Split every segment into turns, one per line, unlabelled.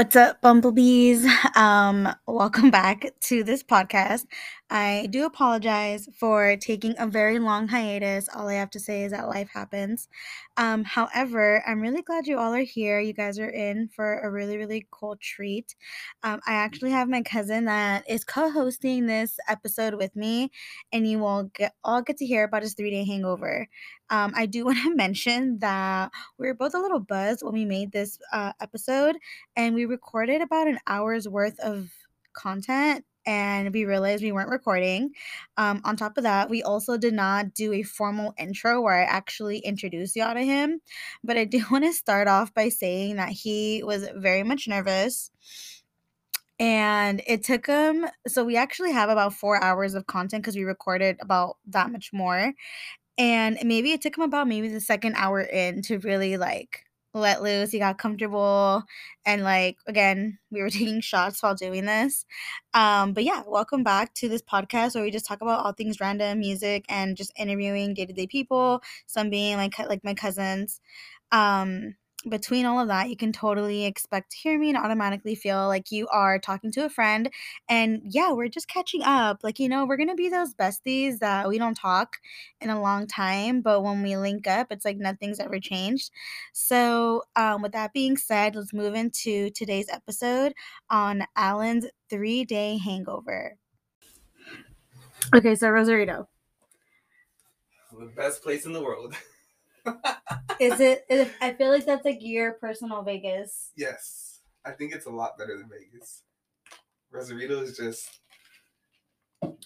What's up, bumblebees? Um, welcome back to this podcast. I do apologize for taking a very long hiatus. All I have to say is that life happens. Um, however, I'm really glad you all are here. You guys are in for a really, really cool treat. Um, I actually have my cousin that is co-hosting this episode with me, and you will get all get to hear about his three-day hangover. Um, I do want to mention that we were both a little buzzed when we made this uh, episode, and we recorded about an hour's worth of content and we realized we weren't recording. Um, on top of that, we also did not do a formal intro where I actually introduced y'all to him. But I do want to start off by saying that he was very much nervous. And it took him, so we actually have about four hours of content because we recorded about that much more. And maybe it took him about maybe the second hour in to really like let loose. He got comfortable. And like again, we were taking shots while doing this. Um, but yeah, welcome back to this podcast where we just talk about all things random, music, and just interviewing day-to-day people, some being like like my cousins. Um, between all of that, you can totally expect to hear me and automatically feel like you are talking to a friend. And yeah, we're just catching up. Like, you know, we're going to be those besties that we don't talk in a long time, but when we link up, it's like nothing's ever changed. So, um, with that being said, let's move into today's episode on Alan's three day hangover. Okay, so Rosarito.
The best place in the world.
is it? Is, I feel like that's like your personal Vegas.
Yes, I think it's a lot better than Vegas. Rosarito is just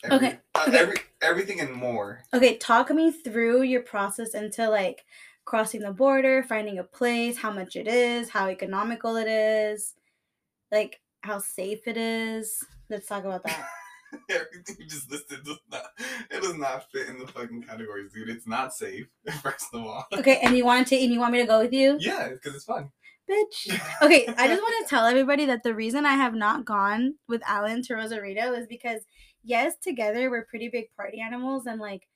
every,
okay.
Uh,
okay.
Every everything and more.
Okay, talk me through your process into like crossing the border, finding a place, how much it is, how economical it is, like how safe it is. Let's talk about that.
Everything you just listed does not it does not fit in the fucking categories, dude. It's not safe, first of all.
Okay, and you want to and you want me to go with you?
Yeah, because it's fun.
Bitch. Okay, I just want to tell everybody that the reason I have not gone with Alan to Rosarito is because yes, together we're pretty big party animals and like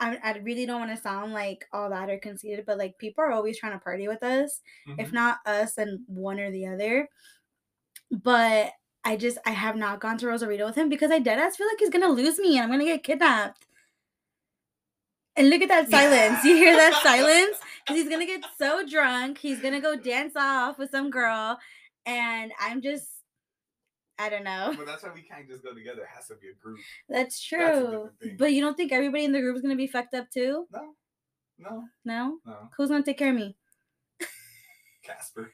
I, I really don't want to sound like all that or conceited, but like people are always trying to party with us. Mm-hmm. If not us, then one or the other. But I just I have not gone to Rosarito with him because I dead ass feel like he's gonna lose me and I'm gonna get kidnapped. And look at that silence. You hear that silence? Because he's gonna get so drunk. He's gonna go dance off with some girl, and I'm just I don't know.
But that's why we can't just go together. It has to be a group.
That's true. That's but you don't think everybody in the group is gonna be fucked up too?
No. No.
No?
No.
Who's gonna take care of me?
Casper.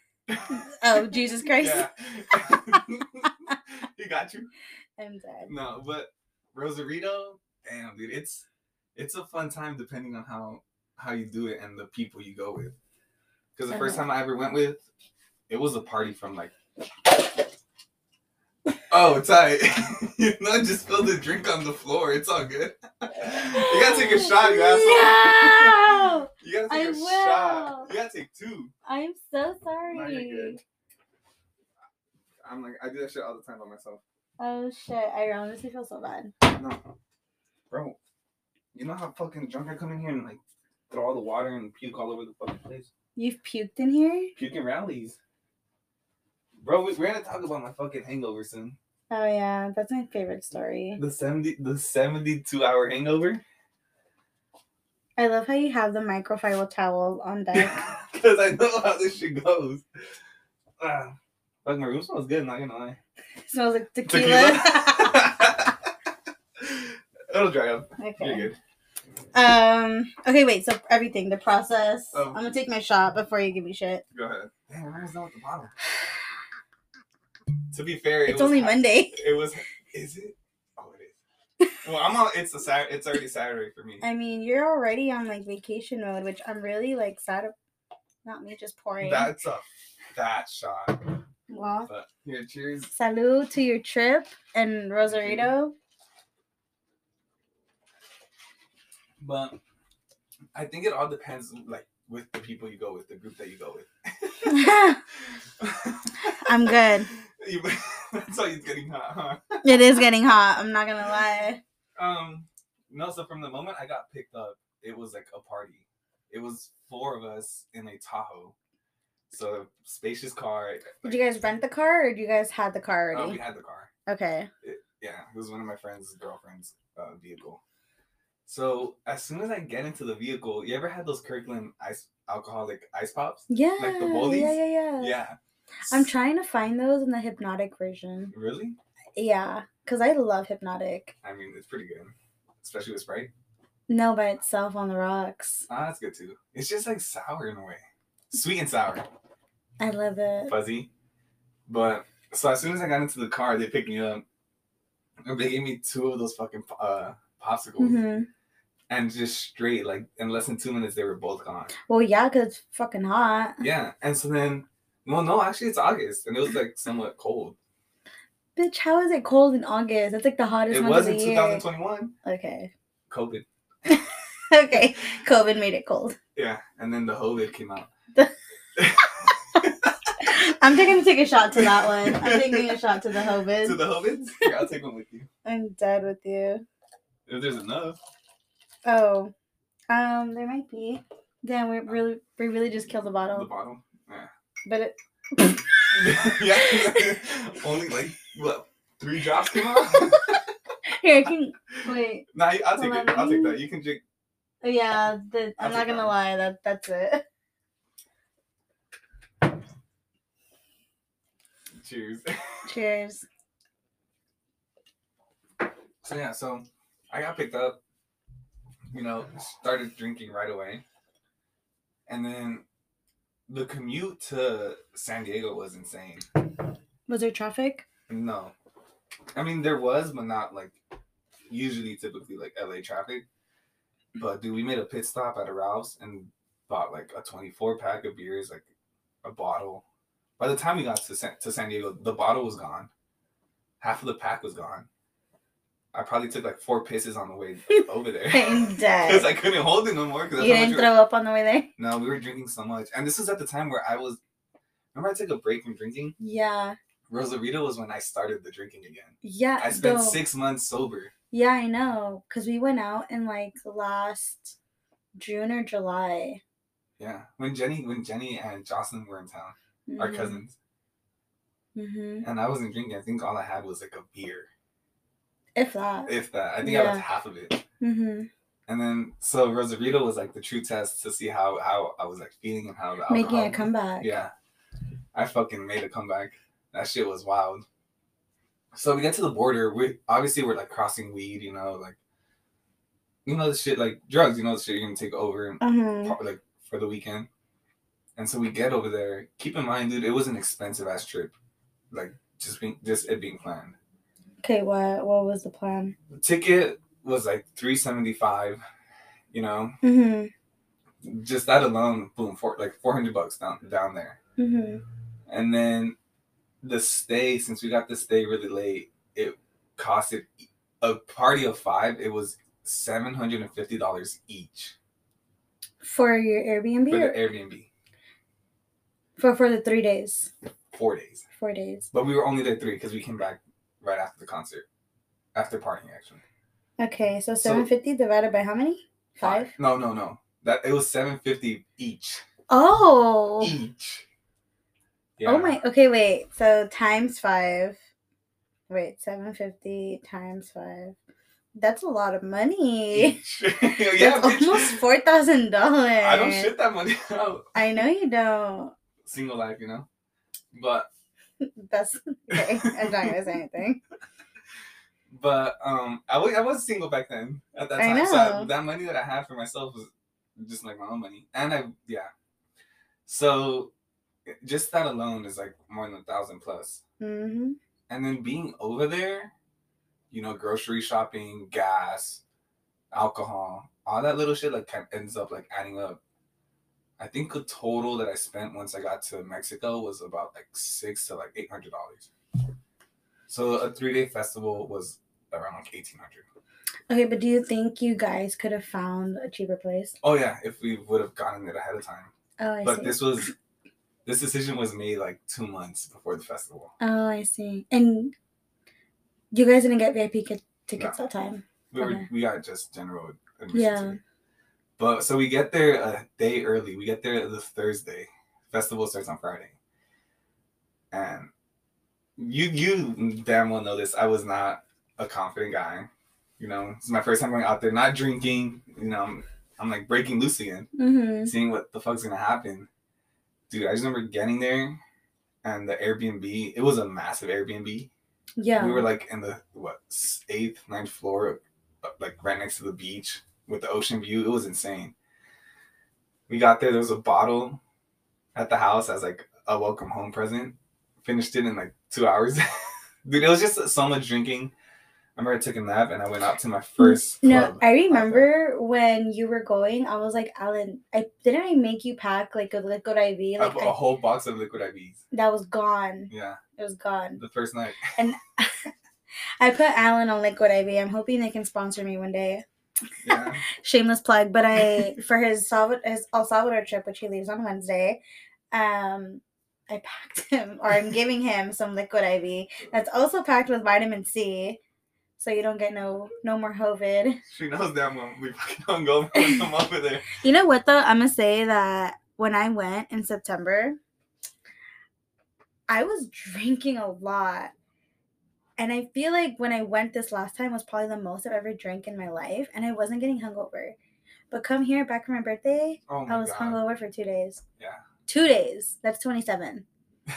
oh, Jesus Christ.
he got you.
I'm dead.
No, but Rosarito, damn, dude, it's it's a fun time depending on how how you do it and the people you go with. Because the first uh-huh. time I ever went with, it was a party from like. Oh, tight. you know, just spilled the drink on the floor. It's all good. you gotta take a shot, you asshole.
No!
you gotta take
I
a
will.
shot. You gotta take two.
I'm so sorry.
No, you're good. I'm like, I do that shit all the time by myself.
Oh shit! I honestly feel so bad.
No, bro. You know how fucking drunk I come in here and like throw all the water and puke all over the fucking place.
You've puked in here.
Puking rallies. Bro, we, we're gonna talk about my fucking hangover soon.
Oh yeah, that's my favorite story.
The seventy, the seventy-two hour hangover.
I love how you have the microfiber towel on deck.
Because I know how this shit goes. Ah, fuck, my room smells good. Not gonna lie.
It smells like tequila.
tequila. It'll dry up.
Okay.
You're good.
Um. Okay. Wait. So everything, the process.
Oh.
I'm gonna take my shot before you give me shit.
Go ahead. Damn, where's that with the bottle? to be fair, it
It's
was
only
ha-
Monday.
It was. Is it? Oh, it is. Well, I'm on. It's a Sat. It's already Saturday for me.
I mean, you're already on like vacation mode, which I'm really like sad. of- Not me just pouring.
That's a fat shot.
Well,
But here, cheers.
salute to your trip and Rosarito.
But I think it all depends, like with the people you go with, the group that you go with.
I'm good.
That's why it's getting hot, huh?
It is getting hot. I'm not gonna lie.
Um, no. So from the moment I got picked up, it was like a party. It was four of us in a Tahoe, So spacious car.
Did you guys rent the car or did you guys had the car
Oh,
already?
we had the car.
okay.
Yeah, it was one of my friend's girlfriend's uh, vehicle. So as soon as I get into the vehicle, you ever had those Kirkland ice alcoholic ice pops?
Yeah.
Like the Boldies?
yeah, yeah, yeah.
Yeah.
I'm trying to find those in the Hpnotiq version.
Really?
Yeah, because I love Hpnotiq.
I mean, it's pretty good, especially with Sprite.
No, by itself on the rocks.
Ah, that's good too. It's just like sour in a way, sweet and sour,
I love it.
fuzzy. But so as soon as I got into the car, they picked me up. And they gave me two of those fucking uh, popsicles,
hmm
and just straight like in less than two minutes they were both gone.
Well, yeah, because it's fucking hot.
Yeah, and so then, well, no, actually it's August, and it was like somewhat cold.
Bitch, how is it cold in August? That's like the hottest
It
month
was
of
in
the year.
2021,
Okay.
COVID.
okay. COVID made it cold.
Yeah, and then the COVID came out.
I'm taking take a shot to that one. I'm taking a shot to the
Hobbits.
to
the Hovids? Here, I'll take one with you.
I'm dead with you.
If there's enough.
Oh, um, there might be. Damn, we really, we really just killed the bottle.
The
bottle.
Yeah.
But it,
yeah. Only like what three drops came out.
here, I can wait.
nah, I'll take it. I'll take that. You can drink.
Yeah, the, I'm not gonna
that.
lie. That that's it.
Cheers.
Cheers.
So yeah, so I got picked up. You know, started drinking right away, and then the commute to San Diego was insane.
Was there traffic?
No, I mean there was, but not like usually typically like LA traffic. But dude, we made a pit stop at a Ralph's and bought like a 24 pack of beers, like a bottle. By the time we got to San, to San Diego, the bottle was gone. Half of the pack was gone. I probably took like four pisses on the way over there
I'm
because. I couldn't hold it no more.
You didn't throw up on the way there?
No, we were drinking so much, and this was at the time where I was. Remember, I took a break from drinking.
Yeah.
Rosarito was when I started the drinking again.
Yeah.
I spent
though-
six months sober.
Yeah, I know. Cause we went out in like last June or July.
Yeah, when Jenny, when Jenny and Jocelyn were in town, our cousins,
Mm-hmm.
and I wasn't drinking. I think all I had was like a beer,
If that.
if that. I think I was half of it.
Mm-hmm.
And then so Rosarito was like the true test to see how how I was like feeling and how the
Making a comeback.
Yeah, I fucking made a comeback. That shit was wild. So we get to the border. We obviously we're like crossing weed, you know, like you know the shit like drugs. You know the shit you're gonna take over and
Mm-hmm.
like for the weekend. And so we get over there. Keep in mind, dude, it was an expensive ass trip. Like just being just it being planned.
Okay, what what was the plan?
The ticket was like three seventy five. You know,
Mm-hmm.
just that alone, boom, for like four hundred bucks down down there.
Mm-hmm.
And then the stay, since we got the stay really late, it costed a party of five. It was seven hundred and fifty dollars each
For your Airbnb
for the Airbnb,
for for the three days?
four days.
Four days.
But we were only there three because we came back right after the concert, after partying actually.
Okay, so
So-
seven fifty divided by how many? Five.
No, no, no. That it was seven fifty each.
Oh.
Each.
Oh my. Okay, wait. So times five. Wait, seven fifty times five. That's a lot of money.
Yeah,
almost four thousand dollars.
I don't shit that money out.
I know you don't.
Single life, you know. But
That's okay. I'm not gonna say anything.
But um, I was I was single back then at that time. So. I, that money that I had for myself was just like my own money, and I yeah. So just that alone is like more than a thousand plus,
Mm-hmm.
and then being over there, you know, grocery shopping, gas, alcohol, all that little shit like kind ends up like adding up. I think the total that I spent once I got to Mexico was about like six to like eight hundred dollars. So a three day festival was around like eighteen hundred.
Okay, but do you think you guys could have found a cheaper place?
Oh yeah, if we would have gotten it ahead of time.
Oh, I see.
but
see.
this was this decision was made like two months before the festival.
Oh, I see. And you guys didn't get VIP tickets
No.
that time.
We were
Okay.
we got just general.
Yeah.
ticket. But so we get there a day early. We get there the Thursday Festival starts on Friday, and you you damn well know this. I was not a confident guy. You know, it's my first time going out there, not drinking. You know, I'm, I'm like breaking loose again,
Mm-hmm.
seeing what the fuck's gonna happen. Dude, I just remember getting there, and the Airbnb. It was a massive Airbnb.
Yeah.
We were like in the what eighth, ninth floor, like right next to the beach with the ocean view. It was insane. We got there. There was a bottle at the house as like a welcome home present. Finished it in like two hours. Dude, it was just so much drinking. I remember I took a nap and I went out to my first mm,
no,
club.
I remember when you were going. I was like, Alan, I didn't I make you pack like a liquid IV? Like
a,
I,
whole box of liquid IVs.
that was gone.
Yeah,
It was gone.
the first night.
And I put Alan on liquid IV. I'm hoping they can sponsor me one day.
Yeah,
Shameless plug, but I for his Salvador his El Salvador trip, which he leaves on Wednesday, um, I packed him or I'm giving him some liquid IV that's also packed with vitamin C, so you don't get no no more COVID.
she knows that well we fucking don't go come over there.
You know what though? I'm gonna say that when I went in September, I was drinking a lot. And I feel like when I went this last time was probably the most I've ever drank in my life, and I wasn't getting hungover. But come here back for my birthday,
Oh my
I was
god.
hungover for two days.
Yeah.
Two days. That's 27.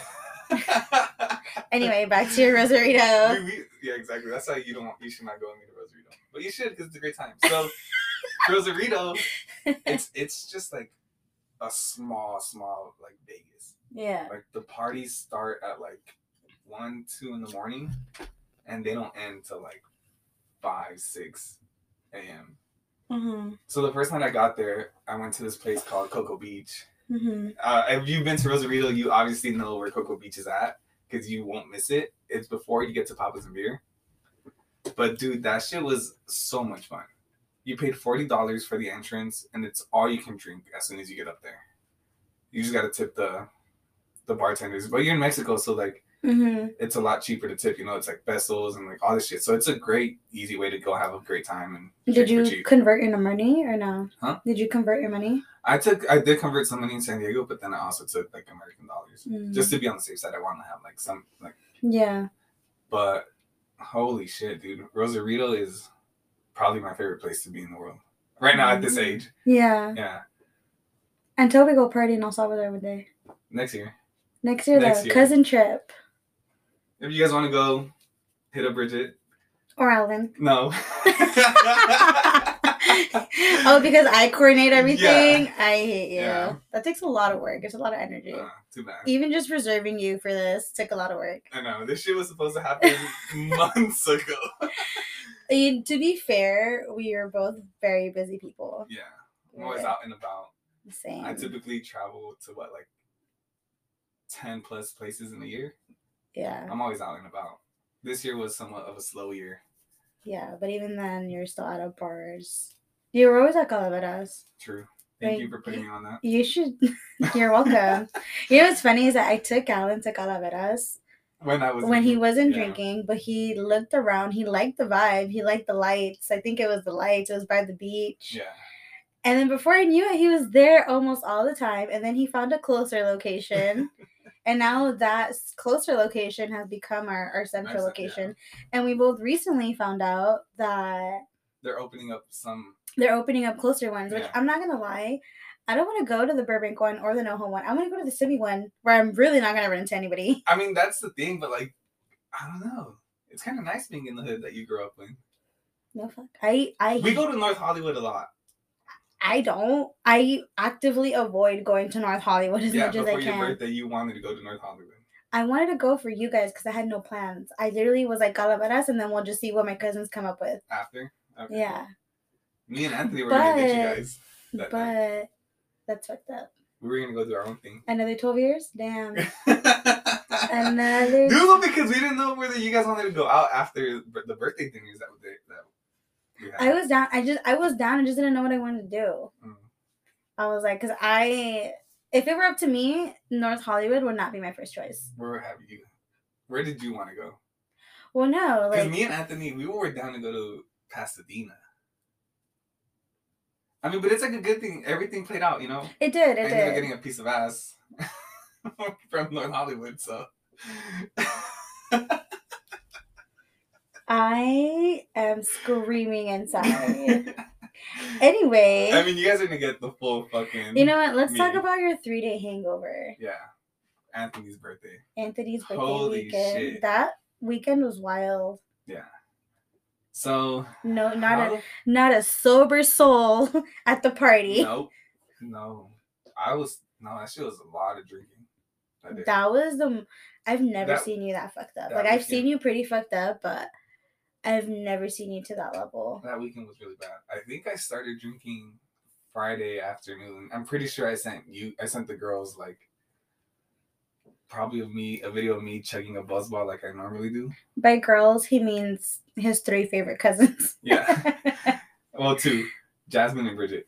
Anyway, back to your Rosarito.
We- we- yeah, exactly. That's why you don't want, you should not go and meet a Rosarito. But you should because it's a great time. So Rosarito, it's it's just like a small, small like Vegas.
yeah.
Like the parties start at like one, two in the morning, and they don't end till like five, six a.m.
Mm-hmm.
So the first night I got there, I went to this place called Cocoa Beach.
Mm-hmm.
Uh, if you've been to Rosarito, you obviously know where Cocoa Beach is at because you won't miss it. It's before you get to Papa's and Beer. But dude, that shit was so much fun. You paid forty dollars for the entrance, and it's all you can drink as soon as you get up there. You just gotta tip the the bartenders. But you're in Mexico, so like
Mm-hmm.
it's a lot cheaper to tip. You know, it's like pesos and like all this shit. So it's a great, easy way to go have a great time and
Did you convert your money or no?
Huh?
Did you convert your money?
I took, I did convert some money in San Diego, but then I also took like American dollars
Mm.
just to be on the safe side. I want to have like some like
Yeah.
But holy shit, dude, Rosarito is probably my favorite place to be in the world right now at this
Mm.
age.
Yeah.
Yeah,
Until we go party in El Salvador one day.
next year.
Next year,
Next
the
year.
cousin trip.
If you guys want to go, hit up Bridget.
Or Alan.
No.
oh, because I coordinate everything?
Yeah.
I hate you.
Yeah.
That takes a lot of work. It's a lot of energy.
Uh, too bad.
Even just reserving you for this took a lot of work.
I know this shit was supposed to happen months ago.
And to be fair, we are both very busy people.
Yeah, I'm always out and about.
Same.
I typically travel to what like ten plus places in a year.
Yeah.
I'm always out and about. This year was somewhat of a slow year.
Yeah. But even then, you're still out of bars. You were always at Calaveras.
True. Thank you for putting me on that.
You should. You're welcome. you know what's funny is that I took Alan to Calaveras
When I was
when he wasn't
yeah.
drinking, but he looked around. He liked the vibe. He liked the lights. I think it was the lights. It was by the beach.
Yeah.
And then before I knew it, he was there almost all the time. And then he found a closer location. and now that closer location has become our, our central
cen- yeah.
location. And we both recently found out that
They're opening up some.
they're opening up closer ones, which I'm not gonna lie. I don't want to go to the Burbank one or the NoHo one. I want to go to the Simi one where I'm really not gonna run into anybody.
I mean, that's the thing, but like, I don't know. It's kind of nice being in the hood that you grew up in.
No fuck. I I
We go to North Hollywood a lot.
I don't. I actively avoid going to North Hollywood as
yeah,
much as I
your
can.
birthday, you wanted to go to North Hollywood.
I wanted to go for you guys because I had no plans. I literally was like Calaveras, and then we'll just see what my cousins come up with.
After. Okay.
Yeah,
Me and Anthony were gonna get you guys. That
but
night.
that's fucked up.
We were gonna go do our own thing.
Another twelve years? Damn. Another.
Dude, because we didn't know whether you guys wanted to go out after the birthday things that what they, that had.
I was down. I just I was down. I just didn't know what I wanted to do.
Mm.
I was like, because I, if it were up to me, North Hollywood would not be my first choice.
Where have you? Where did you want to go?
Well, no, like
me and Anthony, we were down to go to Pasadena. I mean, but it's like a good thing. Everything played out, you know.
it did.
I
It
ended up
did.
getting a piece of ass. from North Hollywood, so
I am screaming inside. anyway,
I mean, you guys are gonna get the full fucking.
you know what? Let's talk about your three day hangover.
Yeah, Anthony's birthday.
Anthony's birthday
Holy
weekend.
shit.
That weekend was wild.
Yeah. So
No, not
how
a not a sober soul at the party.
Nope. No. I was no, that shit was a lot of drinking. That
was the. I've never
That-
seen you that fucked up.
that
Like I've seen you pretty fucked up, but I've never seen you to that level.
That weekend was really bad. I think I started drinking Friday afternoon. I'm pretty sure I sent you I sent the girls like probably of me a video of me chugging a buzz ball like I normally do.
By girls, he means his three favorite cousins.
Yeah. well two. Jasmine and Bridget.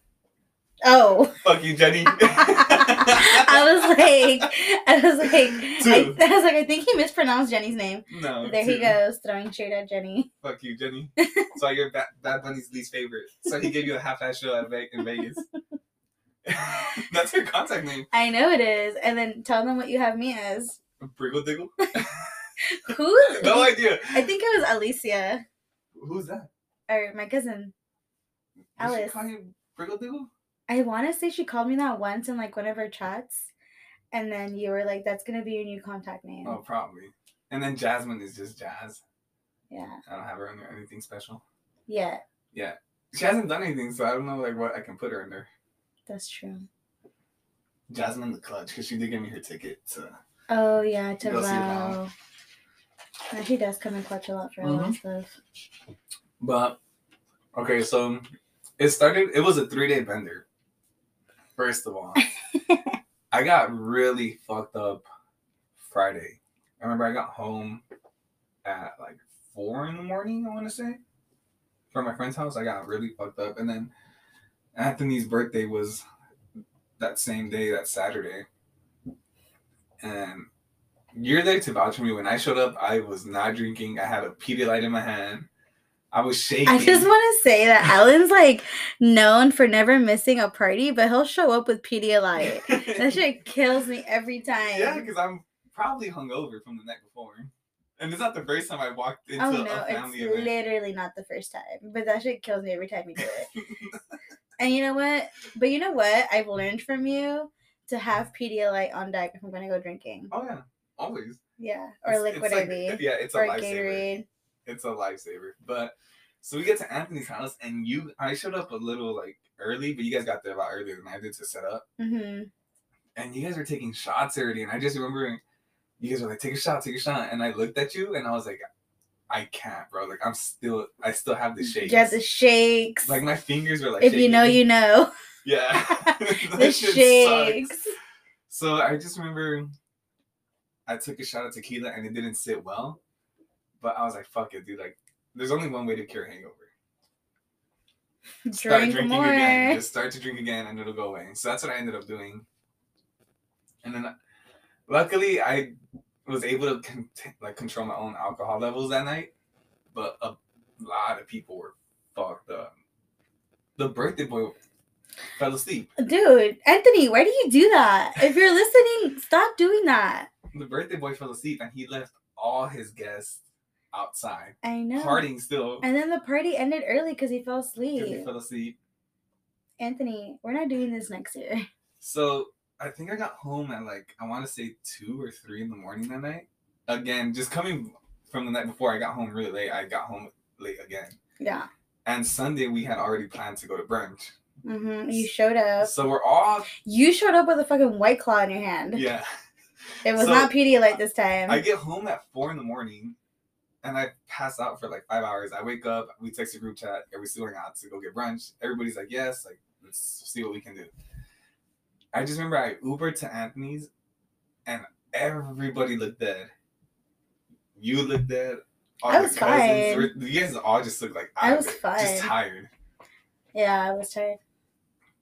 Oh.
Fuck you, Jenny.
I was like, I was like, I,
Two.
I was like, I think he mispronounced Jenny's name.
no.
there he goes, throwing shade at Jenny.
Fuck you, Jenny. so you're Bad, Bad Bunny's least favorite. So he gave you a half-ass show at Ve- in Vegas. That's your contact name.
I know it is. And then tell them what you have me as.
Briggle Diggle?
Who?
no idea.
I think it was Alicia
Who's that?
or my cousin. Alice.
Briggle Diggle?
I want to say she called me that once in like one of her chats, and then you were like, "That's gonna be your new contact name."
Oh, probably. And then Jasmine is just Jazz.
Yeah,
I don't have her under anything special.
yeah, Yeah.
She hasn't done anything, so I don't know like what I can put her under.
that's true.
Jasmine the Clutch, because she did give me her ticket to
Oh yeah, to
Go
wow. She does come in clutch a lot for a lot
Mm-hmm.
of stuff.
But okay, so it started. It was a three day bender. First of all, I got really fucked up Friday. I remember I got home at like four in the morning. I want to say from my friend's house. I got really fucked up, and then Anthony's birthday was that same day, that Saturday, and. You're there to vouch for me. When I showed up, I was not drinking. I had a Pedialyte in my hand. I was shaking.
I just want to say that Alan's like known for never missing a party, but he'll show up with Pedialyte. that shit kills me every time.
yeah, because I'm probably hungover from the night before, and it's not the first time I walked oh, into
Oh
a
no,
family
it's
event.
literally not the first time, but that shit kills me every time you do it. and you know what? But you know what? I've learned from you to have Pedialyte on deck if I'm gonna go drinking.
oh yeah, always.
Yeah, or
It's-
liquid
it's like-
IV,
Yeah, it's a
or
lifesaver.
Gatorade.
It's a lifesaver. But so we get to Anthony's house, and you, I showed up a little like early, but you guys got there a lot earlier than I did to set up,
hmm
and you guys were taking shots already, and I just remember you guys were like, "Take a shot, take a shot," and I looked at you, and I was like, "I can't, bro. Like I'm still, I still have the shakes.
Just the shakes.
Like my fingers were like.
if you know, you know.
Yeah.
the shakes.
sucks. So I just remember I took a shot of tequila and it didn't sit well. But I was like, fuck it, dude. Like, there's only one way to cure hangover. Start drinking
more.
again. Just start to drink again and it'll go away. So that's what I ended up doing. And then luckily I was able to con- like control my own alcohol levels that night. But a lot of people were fucked up. The birthday boy fell asleep.
Dude, Anthony, why do you do that? If you're listening, stop doing that.
the birthday boy fell asleep and he left all his guests outside
I know.
partying still
And then the party ended early because he fell
because he
asleep.
fell asleep.
Anthony, we're not doing this next year.
So I think I got home at like I want to say two or three in the morning that night. Again, just coming from the night before, I got home really late. I got home late again.
Yeah.
And Sunday we had already planned to go to brunch.
Mm-hmm. You showed up.
So we're all
You showed up with a fucking white claw in your hand.
yeah.
It was
So,
not Pedialyte this time.
I get home at four in the morning and I pass out for like five hours. I wake up, we text a group chat, are we still going out to go get brunch? Everybody's like, yes, like let's see what we can do. I just remember I Ubered to Anthony's and everybody looked dead. You looked dead. All
I was fine.
were- you guys all just looked like
I was fine.
Just tired.
yeah, I was tired.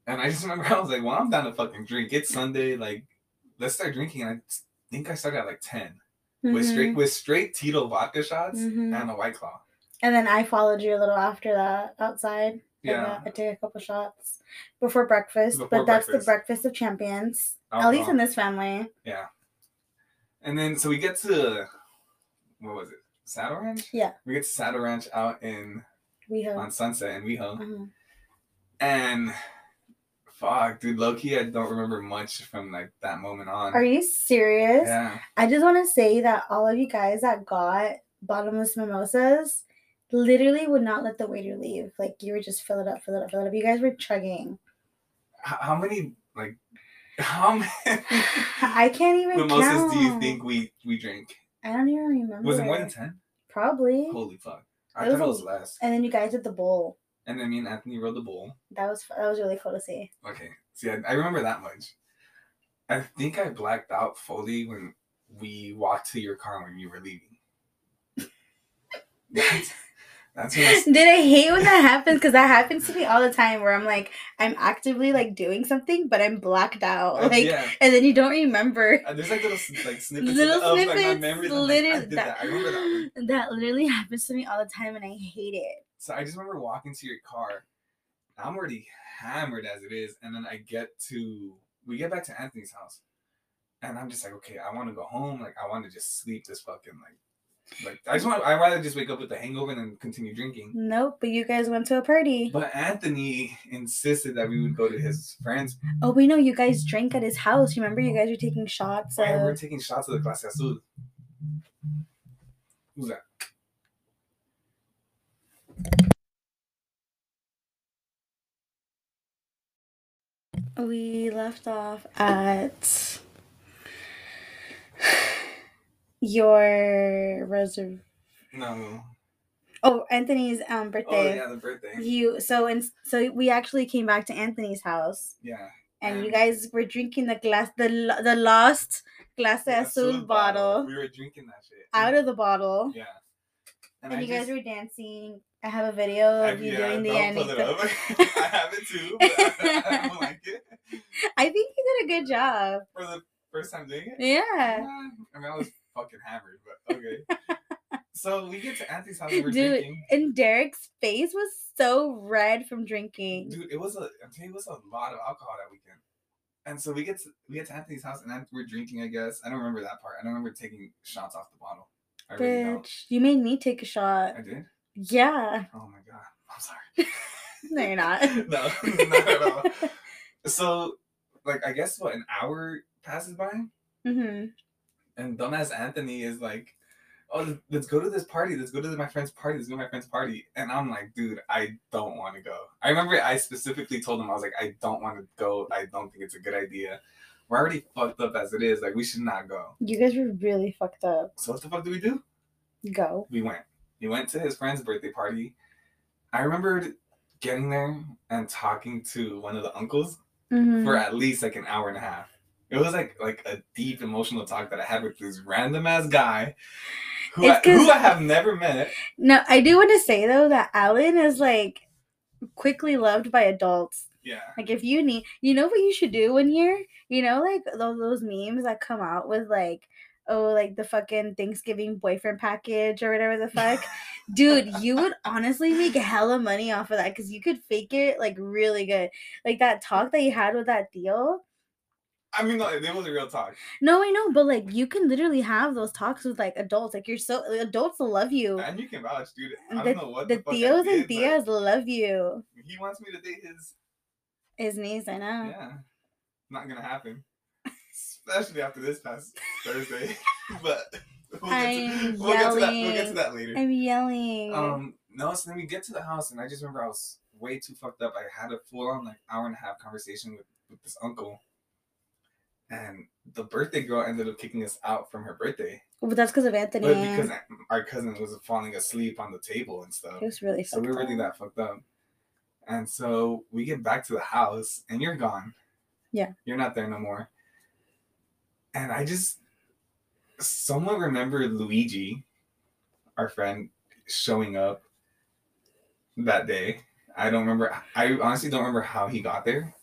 And I just remember I was like, well, I'm down to fucking drink. It's Sunday, like, let's start drinking. And I think I started at like 10 with
Mhm.
straight with straight Tito vodka shots
Mhm.
and a white claw.
And then I followed you a little after that outside. I
Yeah.
I took a couple shots before breakfast,
Before
but that's the
breakfast.
breakfast of champions. At least in this family.
Yeah. And then so we get to what was it? Saddle Ranch?
Yeah.
We get to Saddle Ranch out in
We have.
on Sunset in WeHo.
Mhm.
And fuck, dude, low key I don't remember much from like that moment on.
Are you serious?
yeah.
I just want to say that all of you guys that got bottomless mimosas literally would not let the waiter leave. Like you would just fill it up, fill it up, fill it up. You guys were chugging.
How many like how many
I can't even
mimosas do you think we we drink?
I don't even remember.
Was it more than ten?
Probably.
Holy fuck. I
It was
thought it was less.
And then you guys did the bowl.
And then me and Anthony rode the bull.
That was that was really cool to see.
Okay. See, I, I remember that much. I think I blacked out fully when we walked to your car when you were leaving. That's, that's when I,
Did I hate when that happens? Because that happens to me all the time where I'm like, I'm actively like doing something, but I'm blacked out.
uh,
Like,
yeah.
and then you don't remember.
Uh, There's like little like snippets
Little
of, of, like, my
snippets,
memories. I'm like, that. I remember that.
That literally happens to me all the time, and I hate it.
So I just remember walking to your car. I'm already hammered as it is, and then I get to we get back to Anthony's house, and I'm just like, okay, I want to go home. Like I want to just sleep this fucking like like I just want. I rather just wake up with a hangover and then continue drinking.
Nope, but you guys went to a party.
But Anthony insisted that we would go to his friend's.
Oh, we know you guys drank at his house. Remember, you guys were taking shots.
and we're taking shots of the Clase Azul. Who's that?
We left off at your reserve.
No.
Oh, Anthony's um birthday.
Oh yeah, the birthday.
You so and so we actually came back to Anthony's house,
Yeah.
and you guys were drinking the glass, the the lost Clase
The
Azul bottle
We were drinking that shit.
out of the bottle,
Yeah.
and,
I
you guys
just-
were dancing. I have a video
I-
of you
yeah,
doing
uh, the it
anecdote.
up. I have it too, but I don't like it.
I think you did a good job.
For the first time doing it?
Yeah.
I mean, I was fucking hammered, but okay. so we get to Anthony's house and we're
Dude,
drinking.
And Derek's face was so red from drinking.
Dude, it was a I'm telling you, it was a lot of alcohol that weekend. And so we get to we get to Anthony's house and we're drinking, I guess. I don't remember that part. I don't remember taking shots off the bottle. I really.
Bitch, you made me take a shot.
I did?
Yeah.
Oh my god. I'm sorry.
No, you're not.
no, not at all. So, like, I guess what an hour passes by,
hmm
and dumbass Anthony is like, "Oh, let's go to this party. Let's go to my friend's party. Let's go to my friend's party." And I'm like, "Dude, I don't want to go." I remember I specifically told him I was like, "I don't want to go. I don't think it's a good idea. We're already fucked up as it is. Like, we should not go."
You guys were really fucked up.
So what the fuck do we do?
Go.
We went. We went to his friend's birthday party. I remembered getting there and talking to one of the uncles
Mhm.
for at least like an hour and a half. It was like like a deep emotional talk that I had with this random ass guy who I, who I have never met.
No, I do want to say though that Alan is like quickly loved by adults.
Yeah.
Like if you need, you know what you should do one year? You know, like those those memes that come out with like, oh, like the fucking Thanksgiving boyfriend package or whatever the fuck. Dude, you would honestly make hella money off of that because you could fake it like really good. Like that talk that you had with that deal.
I mean, no, it was a real talk.
No, I know, but like you can literally have those talks with like adults. Like you're so adults love you.
And you can vouch, dude. I
The,
don't know what
the
the,
Theos
did,
and Theas love you.
He wants me to date his.
His niece, I know.
Yeah. Not gonna happen. Especially after this past Thursday. but we'll get, to, we'll, get to that, we'll get to that later.
I'm yelling.
Um, no, so then we get to the house, and I just remember I was way too fucked up. I had a full on like hour and a half conversation with, with this uncle, and the birthday girl ended up kicking us out from her birthday,
But that's because of Anthony.
but because our cousin was falling asleep on the table and stuff,
He was really
so we were really that fucked up. And so we get back to the house, and you're gone.
Yeah.
you're not there no more. And I just, someone remembered Luigi, our friend, showing up that day. I don't remember. I honestly don't remember how he got there.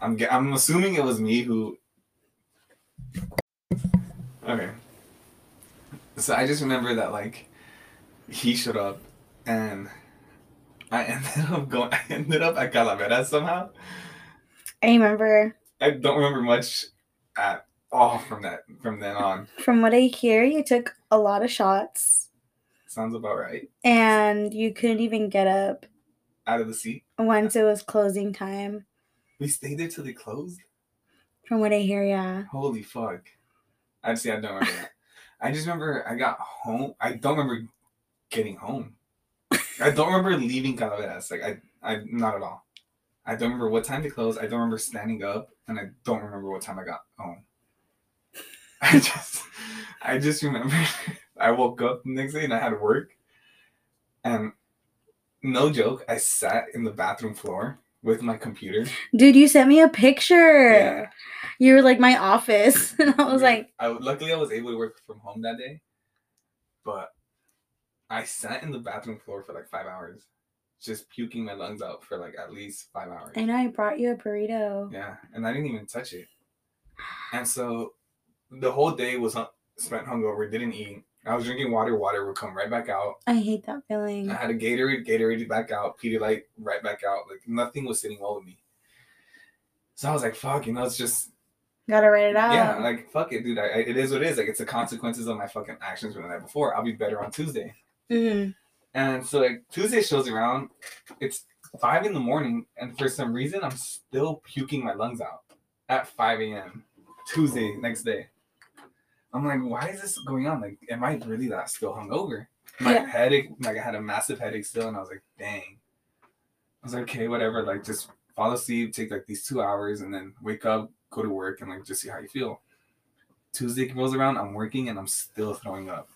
I'm I'm assuming it was me who. Okay. So I just remember that like he showed up and I ended up going. I ended up at Calavera somehow.
I remember.
I don't remember much at off from that from then on.
From what I hear, you took a lot of shots
Sounds about right.
and you couldn't even get up
Out of the seat.
once it was closing time.
We stayed there till they closed.
From what I hear, yeah.
Holy fuck. Actually, I don't remember that. I just remember I got home. I don't remember getting home. I don't remember leaving Calaveras. Like I, I not at all. I don't remember what time they closed. I don't remember standing up, and I don't remember what time I got home. I just, I just remember I woke up the next day and I had work, and no joke, I sat in the bathroom floor with my computer.
Dude, you sent me a picture.
Yeah.
You were like my office. And I was
Yeah.
like,
I luckily I was able to work from home that day, but I sat in the bathroom floor for like five hours, just puking my lungs out for like at least five hours.
And I brought you a burrito.
Yeah, and I didn't even touch it. And so the whole day was hun- spent hungover, didn't eat. I was drinking water, water would come right back out.
I hate that feeling.
I had a Gatorade, Gatorade back out, Pedialyte right back out. Like nothing was sitting well with me. So I was like, fuck, you know, it's just
Gotta write it out.
yeah, like fuck it, dude. I, I, it is what it is. Like it's the consequences of my fucking actions from the night before. I'll be better on Tuesday.
Mhm.
And so like Tuesday shows around, it's five in the morning, and for some reason I'm still puking my lungs out at 5 a.m. Tuesday next day. I'm like, why is this going on? Like, am I really that still hungover? My
Yeah.
headache, like I had a massive headache still, and I was like, dang. I was like, okay, whatever. Like, just fall asleep, take like these two hours, and then wake up, go to work, and like just see how you feel. Tuesday rolls around, I'm working, and I'm still throwing up.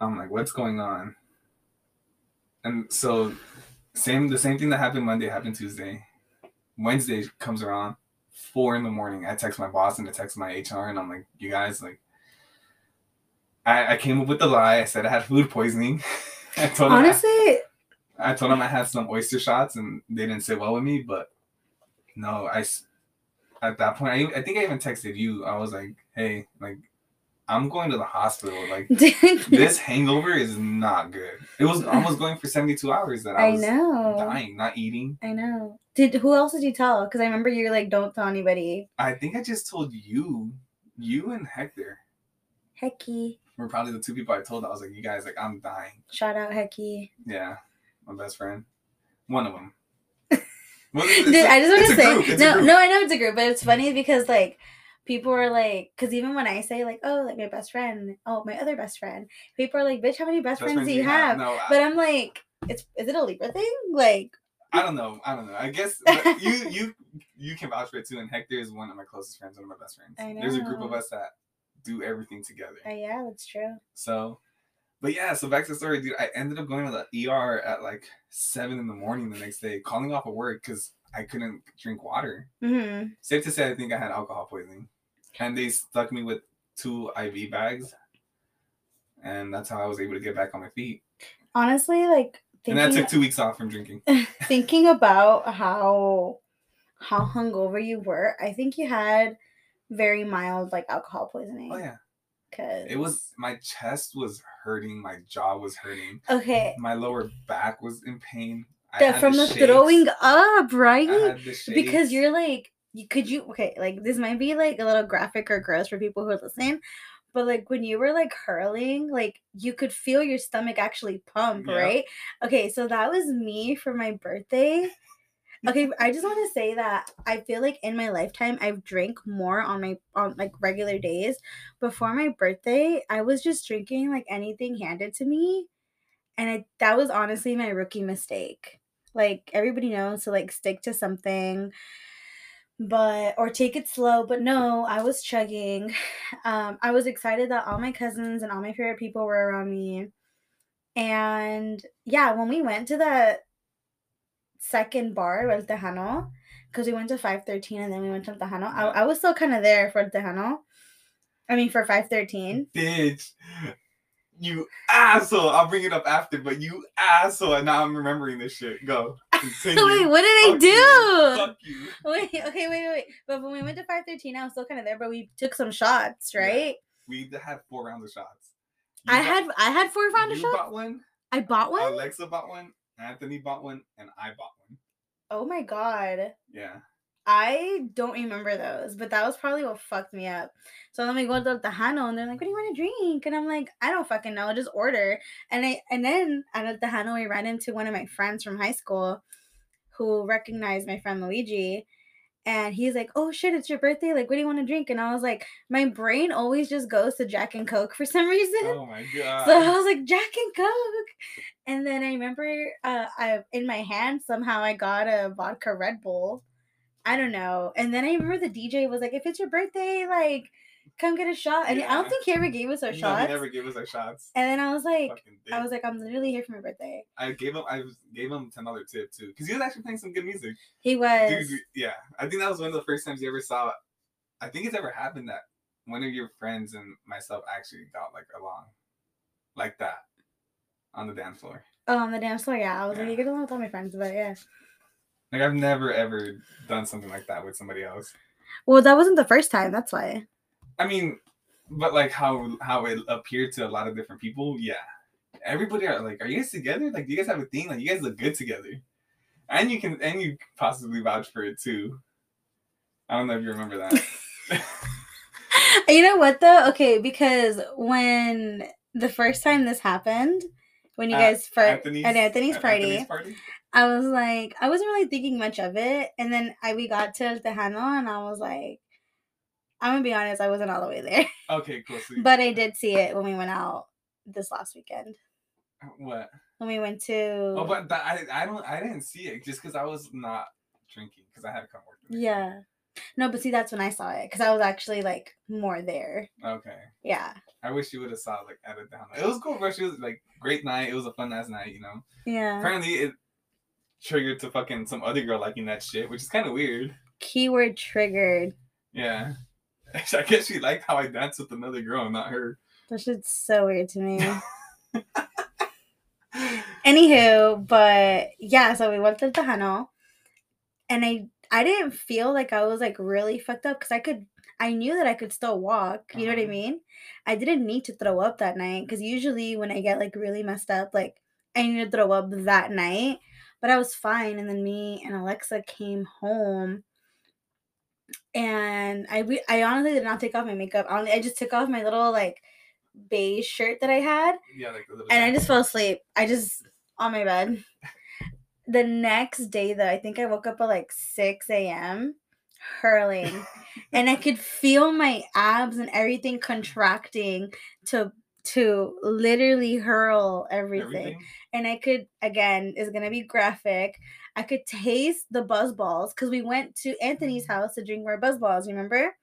I'm like, what's going on? And so, same the same thing that happened Monday happened Tuesday. Wednesday comes around, four in the morning. I text my boss and I text my HR, and I'm like, you guys, like, I, I came up with the lie. I said I had food poisoning. I told them I,
Honestly,
I told them I had some oyster shots, and they didn't sit well with me. But no, I at that point, I, I think I even texted you. I was like, hey, like, I'm going to the hospital. Like, this hangover is not good. It was almost going for 72 hours that I
I
was
know.
dying, not eating.
I know. Did who else did you tell? Because I remember you were like, "Don't tell anybody."
I think I just told you, you and Hector
Hecky.
We're probably the two people I told. I was like, you guys, like, I'm dying.
shout out Hecky.
Yeah, my best friend, one of them. Well,
Dude,
a-
I just want to say,
group, it's a
no, no, I know it's a group, but it's funny because like people are like, because even when I say like, oh, like my best friend, oh, my other best friend, people are like, bitch, how many best,
Best
friends do you have?
No,
But I'm like, it's is it a Libra thing? Like,
I don't know. I don't know. I guess you you you can vouch for it too. And Hector is one of my closest friends, one of my best friends.
I
There's a group of us that do everything together.
uh, yeah, that's true.
So, but yeah, so back to the story, dude. I ended up going to the ER at like seven in the morning the next day, calling off of work because I couldn't drink water.
hmm
Safe to say, I think I had alcohol poisoning, and they stuck me with two IV bags, and that's how I was able to get back on my feet.
Honestly, like
And that took two weeks off from drinking.
thinking about how how hungover you were, I think you had very mild like alcohol poisoning.
Oh yeah,
Cause
it was my chest was hurting, my jaw was hurting,
okay.
my lower back was in pain. I
The, from the,
shakes.
throwing up, right?
The
because you're like you could you okay like this might be like a little graphic or gross for people who are listening but like when you were like hurling like you could feel your stomach actually pump
Yeah.
right? Okay so that was me for my birthday. Okay i just want to say that i feel like in my lifetime i've drank more on my on like regular days. Before my birthday i was just drinking like anything handed to me and I, that was honestly my rookie mistake. Like everybody knows to like stick to something but or take it slow but no i was chugging. Um i was excited that all my cousins and all my favorite people were around me. And yeah when we went to the second bar el tejano because we went to 513 and then we went to el tejano I, I was still kind of there for el tejano. I mean for 513
bitch. You asshole. I'll bring it up after, but you asshole. And now I'm remembering this shit. Go. Continue.
wait what did i do.
Fuck you.
Wait, okay, wait, wait, wait. But when we went to 513, I was still kind of there, but we took some shots,
Yeah.
right?
We had four rounds of shots. You
I
bought-
had I had four rounds of
you
shots.
bought one.
I bought one.
Alexa bought one. Anthony bought one, and I bought one.
oh my god.
Yeah.
I don't remember those, but that was probably what fucked me up. So then we go to the Tejano and they're like, What do you want to drink? And I'm like, I don't fucking know, just order. And I and then at the Tejano we ran into one of my friends from high school who recognized my friend Luigi. And he's like, Oh shit, it's your birthday. Like, what do you want to drink? And I was like, My brain always just goes to Jack and Coke for some reason.
Oh my god.
So I was like, Jack and Coke. And then I remember uh I in my hand somehow I got a vodka Red Bull. I don't know. And then I remember the DJ was like, if it's your birthday, like come get a shot. And I don't think he ever gave us our
no,
shots.
he never gave us our shots.
And then I was like, I was like, I'm literally here for my birthday.
I gave him I gave him dollar tip too because he was actually playing some good music.
He was.
Dude, yeah, I think that was one of the first times you ever saw. I think it's ever happened that one of your friends and myself actually got like along, like that, on the dance floor.
oh, on the dance floor, yeah. I was like, you get along with all my friends, but yeah.
Like I've never ever done something like that with somebody else.
Well, that wasn't the first time. That's why.
I mean, but like how how it appeared to a lot of different people, yeah. Everybody are like, are you guys together? Like, do you guys have a thing? Like, you guys look good together, and you can and you possibly vouch for it too. I don't know if you remember that.
You know what though? Okay, because when the first time this happened, when you guys first
Anthony's,
at Anthony's party,
Anthony's party.
I was like, I wasn't really thinking much of it, and then I we got to El Tejano, and I was like, I'm gonna be honest, I wasn't all the way there,
Okay, cool. So
but I did see it when we went out this last weekend.
Uh, what?
When we went to
Oh, but that, I I don't I didn't see it just because I was not drinking because I had to come work. the
yeah, no, but see, that's when I saw it because I was actually like more there.
Okay.
Yeah,
I wish you would have saw like edit down. It was cool, bro. She was like great night. It was a fun ass night, you know.
yeah.
Apparently it triggered to fucking some other girl liking that shit, which is kind of weird.
Keyword triggered.
Yeah. I guess she liked how I danced with another girl and not her.
That shit's so weird to me. Anywho, but yeah, so we went to the Tejano, and I I didn't feel like I was like really fucked up because I could I knew that I could still walk. You know what I
Uh-huh.
mean? I didn't need to throw up that night because usually when I get like really messed up, like I need to throw up that night. But I was fine, and then me and Alexa came home, and I re- I honestly did not take off my makeup. I only- I just took off my little like beige shirt that I had,
yeah, like
and I just fell asleep. I just on my bed. The next day, though, I think I woke up at like six a.m. hurling, and I could feel my abs and everything contracting to to literally hurl everything.
everything.
And I could again is gonna be graphic. I could taste the BuzzBallz because we went to Anthony's mm-hmm. house to drink more BuzzBallz. Remember?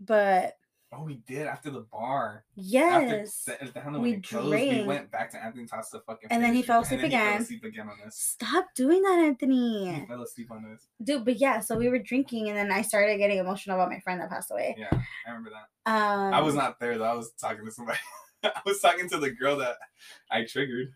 But
Oh, we did after the bar.
yes.
After
we
closed, we went back to Anthony's house to fucking.
And then he fell asleep
then He
again.
fell asleep again on us.
Stop doing that,
He
Anthony.
fell asleep on us.
Dude, but yeah, so we were drinking and then I started getting emotional about my friend that passed away.
Yeah, I remember that.
Um
I was not there though. I was talking to somebody. I was talking to the girl that I triggered.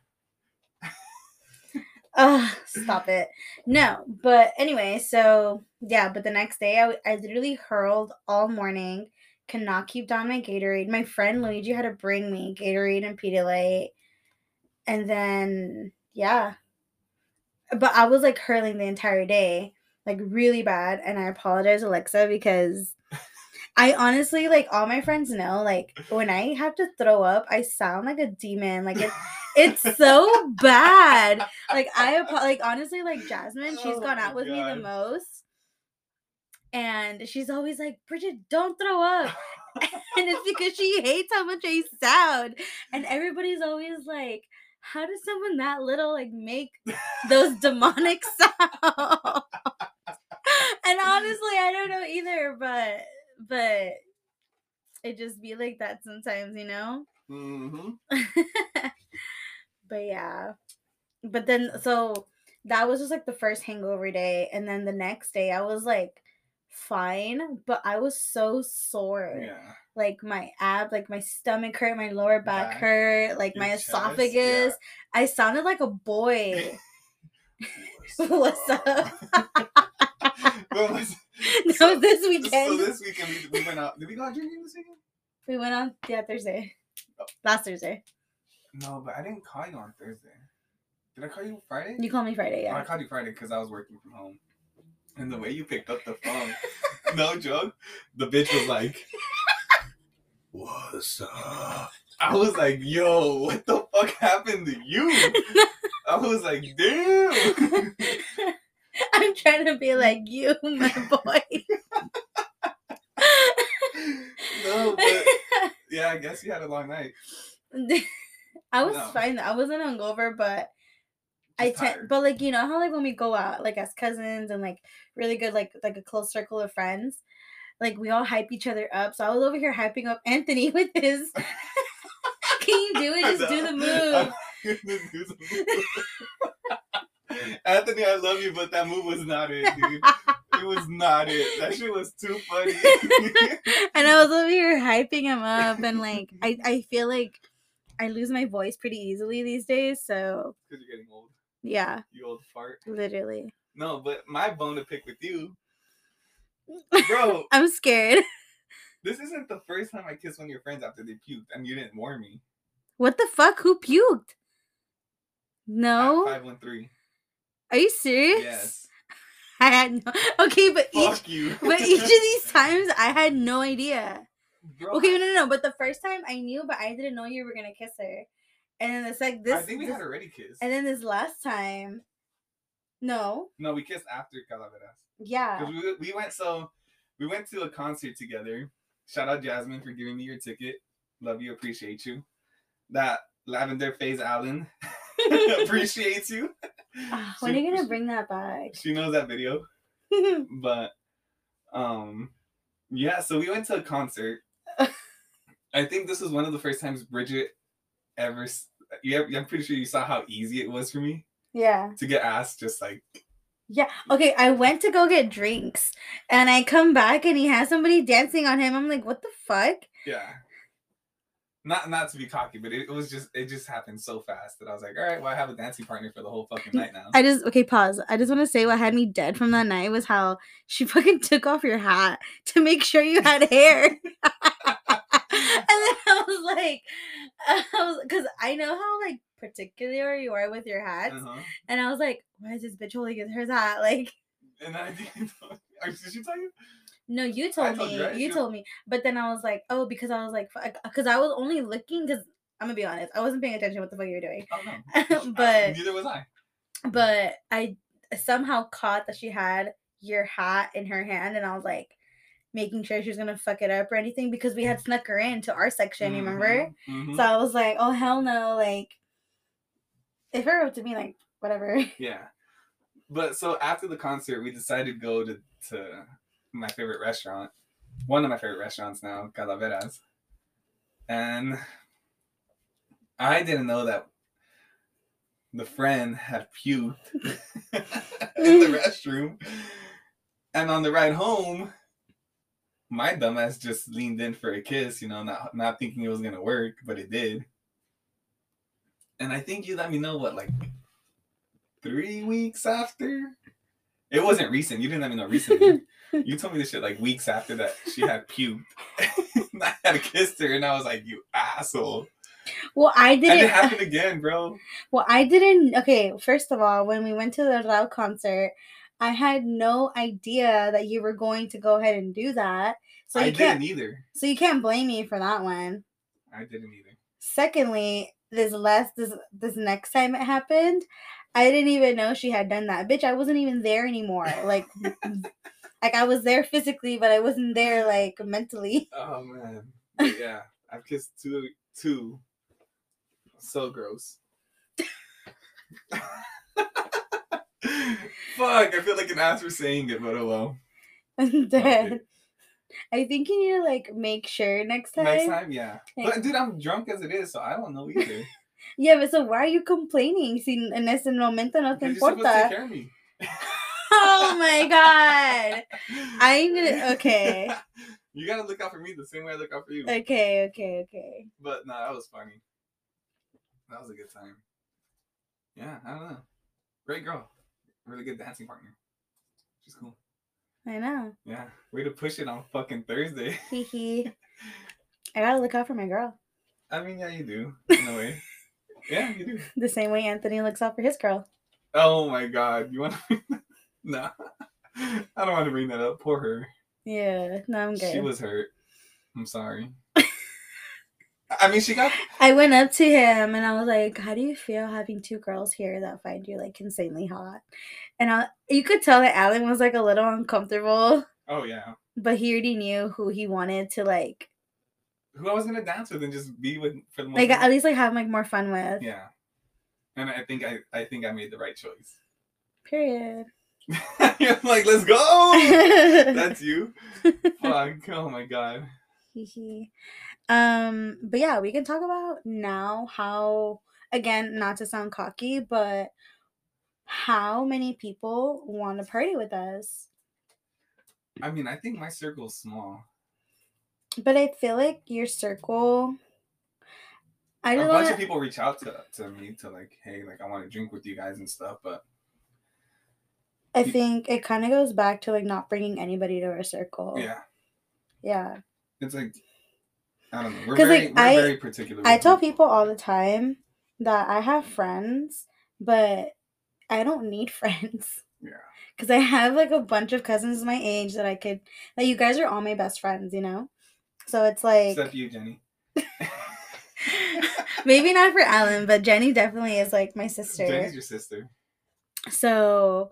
Ugh, stop it. No, but anyway, so yeah, but the next day I, I literally hurled all morning, cannot keep down my Gatorade. My friend Luigi had to bring me Gatorade and Pedialyte. And then, yeah. But I was like hurling the entire day, like really bad. And I apologize, Alexa, because I honestly, like, all my friends know, like, when I have to throw up, I sound like a demon. Like, it, it's so bad like I like honestly like Jasmine, she's
Oh
gone out with me the most. And she's always like, Bridget, don't throw up. and it's because she hates how much I sound. And everybody's always like, how does someone that little like make those demonic sounds? and honestly, I don't know either, but but it just be like that sometimes, you know?
hmm
but yeah. But then so that was just like the first hangover day and then the next day I was like fine, but I was so sore.
Yeah.
Like my ab, like my stomach hurt, my lower back
Back,
hurt, like my
chest,
esophagus.
yeah.
I sounded like a boy. What's up?
Was-
That was this
So
weekend.
this weekend we, we went out. Did we go out drinking this weekend?
we went on yeah, Thursday. Oh. Last Thursday.
No, but I didn't call you on Thursday. Did I call you Friday?
You called me Friday,
Oh, I called you Friday because I was working from home. And the way you picked up the phone, no joke, the bitch was like, What's up? I was like, Yo, what the fuck happened to you? I was like, Damn.
I'm trying to be like you, my boy.
no, but yeah, I guess you had a long night.
I was
No.
fine. I wasn't hungover, but I tend, but like you know how like when we go out like as cousins and like really good like like a close circle of friends, like we all hype each other up. So I was over here hyping up Anthony with his. Can you do it? Just do the move.
Do the move. Anthony, I love you, but that move was not it, dude. It was not it. That shit was too funny.
and I was over here hyping him up, and like I I feel like I lose my voice pretty easily these days. So
Because you're getting old.
Yeah,
You old fart.
literally.
No, but my bone to pick with you, bro.
I'm scared.
This isn't the first time I kissed one of your friends after they puked, and you didn't warn me.
What the fuck? Who puked? No,
Five one three.
are you serious?
Yes.
I had no. Okay, but each
you.
but each of these times I had no idea.
Bro,
Okay, no, no, no. But the first time I knew, but I didn't know you were gonna kiss her. And then it's like this.
I think we
this-
had already kissed.
and then this last time, no,
No, we kissed after Calaveras.
yeah,
Because we, we went so we went to a concert together. Shout out Jasmine for giving me your ticket. Love you, appreciate you. That lavender phase Alan appreciates you.
Ah, when are you gonna bring that back?
She knows that video. But um yeah, so we went to a concert. I think this was one of the first times Bridget ever yeah, I'm pretty sure you saw how easy it was for me
yeah,
to get asked just like
yeah. Okay, I went to go get drinks, and I come back and he has somebody dancing on him. I'm like, what the fuck?
Yeah. Not not to be cocky, but it, it was just it just happened so fast that I was like, all right, well I have a dancing partner for the whole fucking night now.
I just okay, pause. I just want to say what had me dead from that night was how she fucking took off your hat to make sure you had hair. and then was like, I was because I know how like particular you are with your hats,
Uh-huh.
and I was like, why is this bitch holding his her hat? Like,
And I didn't know. Did she tell you?
no, you told
told
me,
you, right?
you told me, but then I was like, oh, because I was like, because I was only looking because I'm gonna be honest, I wasn't paying attention what the fuck you were doing.
Oh no.
But-
neither was I.
but I somehow caught that she had your hat in her hand, and I was like making sure she was gonna fuck it up or anything because we had snuck her into our section. You remember?
Mhm, mhm.
So I was like, oh hell no! Like, if it were up to me, like whatever.
Yeah. But so after the concert, we decided to go to, to my favorite restaurant, one of my favorite restaurants now, Calaveras. And I didn't know that the friend had puked in the restroom. And on the ride home, my dumbass just leaned in for a kiss, you know, not, not thinking it was going to work, but it did. And I think you let me know what, like three weeks after? It wasn't recent. You didn't let me know recently. you told me this shit like weeks after that she had puked. I had kissed her, and I was like, "You asshole!"
well, I
And it
didn't.
happened again, bro.
Well, I didn't. Okay, first of all, when we went to the Rauw concert, I had no idea that you were going to go ahead and do that. So
I
you can't.
didn't either.
So you can't blame me for that one.
I didn't either.
Secondly, this last this this next time it happened, I didn't even know she had done that. Bitch, I wasn't even there anymore. Like like I was there physically, but I wasn't there like mentally.
Oh man, yeah, I've kissed two, two. So gross. Fuck, I feel like an ass for saying it, but oh well.
I'm dead. I think you need to like make sure next time.
Next time, yeah.
Yeah.
But dude, I'm drunk as it is, so I don't know either.
Yeah, but so why are you complaining? Si en ese momento no te
Because you're supposed to take
importa.
care of me.
Oh my god. I'm gonna okay.
you gotta look out for me the same way I look out for you.
Okay, okay, okay.
But no, that was funny. That was a good time. Yeah, I don't know. Great girl. Really good dancing partner. She's cool.
I know.
Yeah. Way to push it on fucking Thursday.
Hee hee. I gotta look out for my girl.
I mean, yeah, you do. In a way. yeah, you do.
The same way Anthony looks out for his girl.
Oh my god. You wanna Nah. I don't want to bring that up. Poor her.
Yeah, no, I'm good.
She was hurt. I'm sorry. I mean, she got.
I went up to him and I was like, "How do you feel having two girls here that find you like insanely hot?" And I, you could tell that Alan was like a little uncomfortable,
Oh yeah.
but he already knew who he wanted to like,
Who I was gonna dance with and just be with for the most.
like at least like have like more fun with.
Yeah. And I think I, I think I made the right choice.
Period.
You're like, let's go. That's you. Fuck. Oh my god.
Hee um, but yeah, we can talk about now how again, not to sound cocky, but how many people want to party with us.
I mean, I think my circle's small.
But I feel like your circle I
a bunch
know.
of people reach out to, to me to like, hey, like I want to drink with you guys and stuff, but
I think it kind of goes back to like not bringing anybody to our circle.
yeah,
Yeah.
it's like I don't know. We're
'Cause,
very,
like,
we're
I-
very particular.
I tell people all the time that I have friends, but I don't need friends.
Yeah.
Because I have like a bunch of cousins my age that I could, like, you guys are all my best friends, you know? So it's like,
Except you, Jenny.
maybe not for Alan, but Jenny definitely is like my sister.
Jenny's your sister.
So,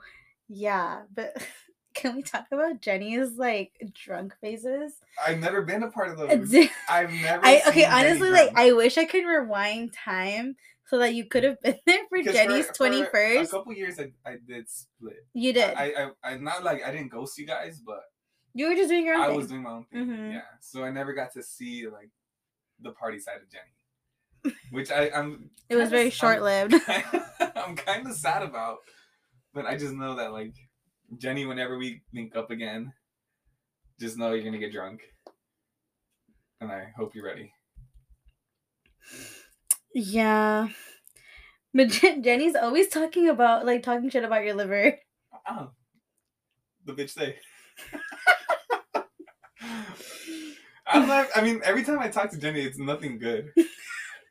yeah, but can we talk about Jenny's like drunk phases?
I've never been a part of those. I've never. I, okay,
honestly, like. I wish I could rewind time so that you could have been there for Jenny's
for- for A couple years, I, I did split.
You did.
I, I, I, not like I didn't ghost you guys, but
you were just doing your own
I
thing.
was doing my own thing.
Mhm.
Yeah, so I never got to see like the party side of Jenny, which I, I'm.
it was very short lived.
I'm, I'm kind of sad about, but I just know that like Jenny, whenever we link up again, just know you're gonna get drunk, and I hope you're ready.
yeah. But Jen- Jenny's always talking about like talking shit about your liver.
Oh, the bitch say. I'm not. I mean, every time I talk to Jenny, it's nothing good.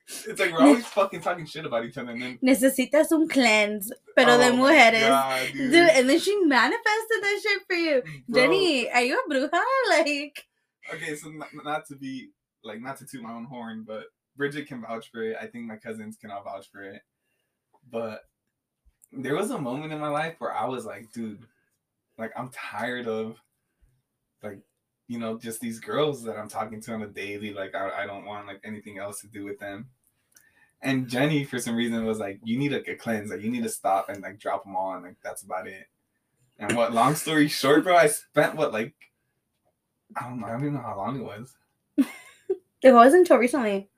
It's like we're always fucking talking shit about each other, and then.
Necesitas un cleanse, pero de
Oh my
mujeres.
God,
Dude,
dude.
and then she manifested that shit for you.
Bro.
Jenny, are you a bruja? Like,
Okay, so not, not to be like not to toot my own horn, but Bridget can vouch for it. I think my cousins can all vouch for it. But there was a moment in my life where I was like, dude, like I'm tired of like you know just these girls that I'm talking to on a daily. Like I, I don't want like anything else to do with them. And Jenny, for some reason, was like, "You need like a cleanse. Like you need to stop and like drop them all, and like that's about it." And what? Long story short, bro, I spent what like I don't know. I don't even know how long it was.
it wasn't until recently,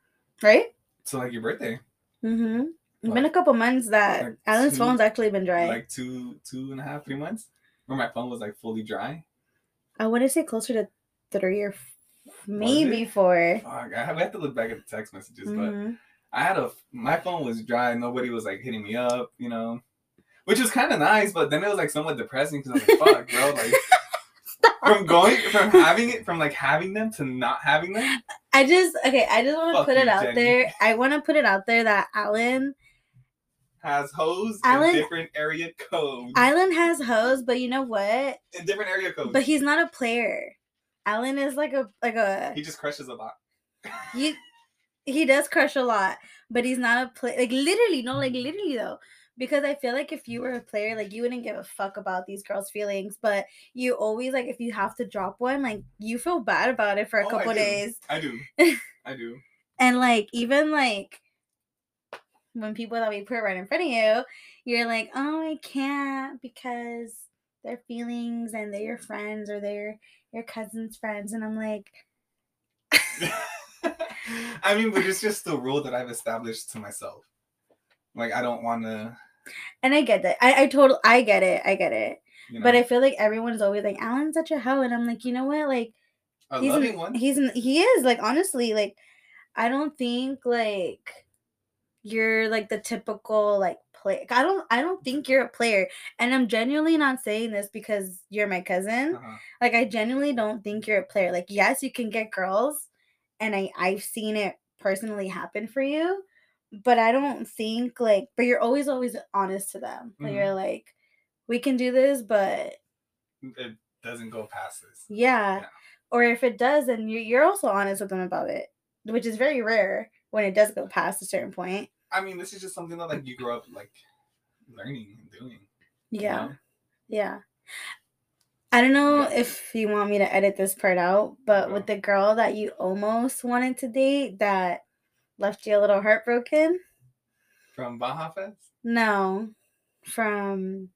right?
So like your birthday,
Mm-hmm. It's been a couple months that
like
Alan's
two-
phone's actually been dry.
like two, two and a half, three months, where my phone was like fully dry.
I want to say closer to three or f- maybe four.
Fuck, I have, we have to look back at the text messages, but
Mhm.
I had a my phone was dry. Nobody was like hitting me up, you know, which was kind of nice. But then it was like somewhat depressing because I was like, "Fuck, bro!" Like from going from having it from like having them to not having them.
I just okay. I just want to put it
you,
out
Jenny.
there. I want to put it out there that Alan,
Has hoes
Alan-
in different area codes.
Island has hoes, but you know what?
in different area codes.
But he's not a player. Alan is like a like a
he just crushes a lot.
he he does crush a lot, but he's not a play like literally no like literally though. Because I feel like if you were a player, like you wouldn't give a fuck about these girls' feelings, but you always like if you have to drop one, like you feel bad about it for a
Oh,
couple
do.
days.
I do. I do.
And like even like when people that we put right in front of you, you're like, oh, I can't because their feelings and they're your friends or they're your cousin's friends, and I'm like,
I mean, but it's just the rule that I've established to myself. Like I don't want to,
and I get that. I I total I get it. I get it.
you know,
But I feel like everyone's always like, Alan's such a hoe, and I'm like, you know what, like.
a
he's
loving
an,
one.
he's an, he is like honestly like I don't think like you're like the typical like play I don't I don't think you're a player and I'm genuinely not saying this because you're my cousin
Uh-huh.
like I genuinely don't think you're a player like yes you can get girls and I I've seen it personally happen for you but I don't think like but you're always always honest to them like
Mhm.
you're like we can do this but
it doesn't go past this.
Yeah.
Yeah.
Or if it does, then you- you're also honest with them about it, which is very rare when it does go past a certain point.
I mean, this is just something that like you grow up like learning and doing. you
Yeah.
know?
Yeah. I don't know
Yeah.
if you want me to edit this part out, but with the girl that you almost wanted to date that left you a little heartbroken?
From Baja Fest.
No. From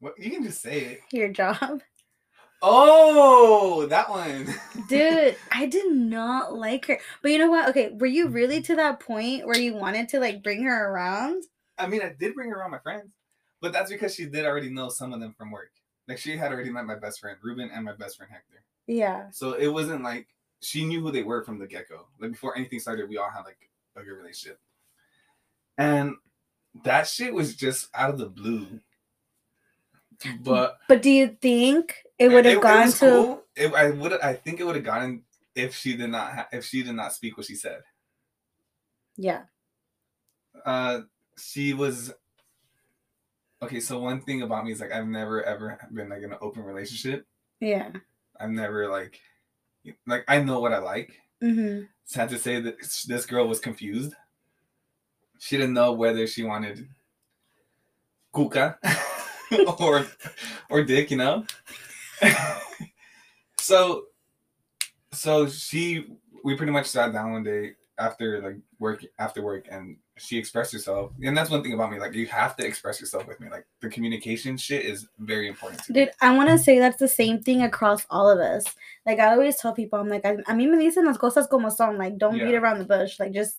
What you can just say it.
your job.
Oh, that one.
Dude, I did not like her. But you know what? Okay, were you really to that point where you wanted to like bring her around?
I mean, I did bring her around my friends, but that's because she did already know some of them from work. Like she had already met my best friend Ruben and my best friend Hector.
Yeah.
So it wasn't like she knew who they were from the get go. Like before anything started, we all had like a good relationship. And that shit was just out of the blue. But
But do you think it would have gone to
cool. It, I would. I think it would have gotten if she did not. Ha- if she did not speak what she said.
Yeah.
Uh, she was. Okay, so one thing about me is like I've never ever been like in an open relationship.
Yeah.
I've never like, like I know what I like.
Mm-hmm.
sad to say that this girl was confused. She didn't know whether she wanted kuka or or dick, you know. so so she we pretty much sat down one day after like work after work and she expressed herself and that's one thing about me like you have to express yourself with me like the communication shit is very important to me.
Dude, I want to say that's the same thing across all of us. Like I always tell people, I'm like, a mí me dicen las cosas como son. Like, don't beat around the bush. Like, just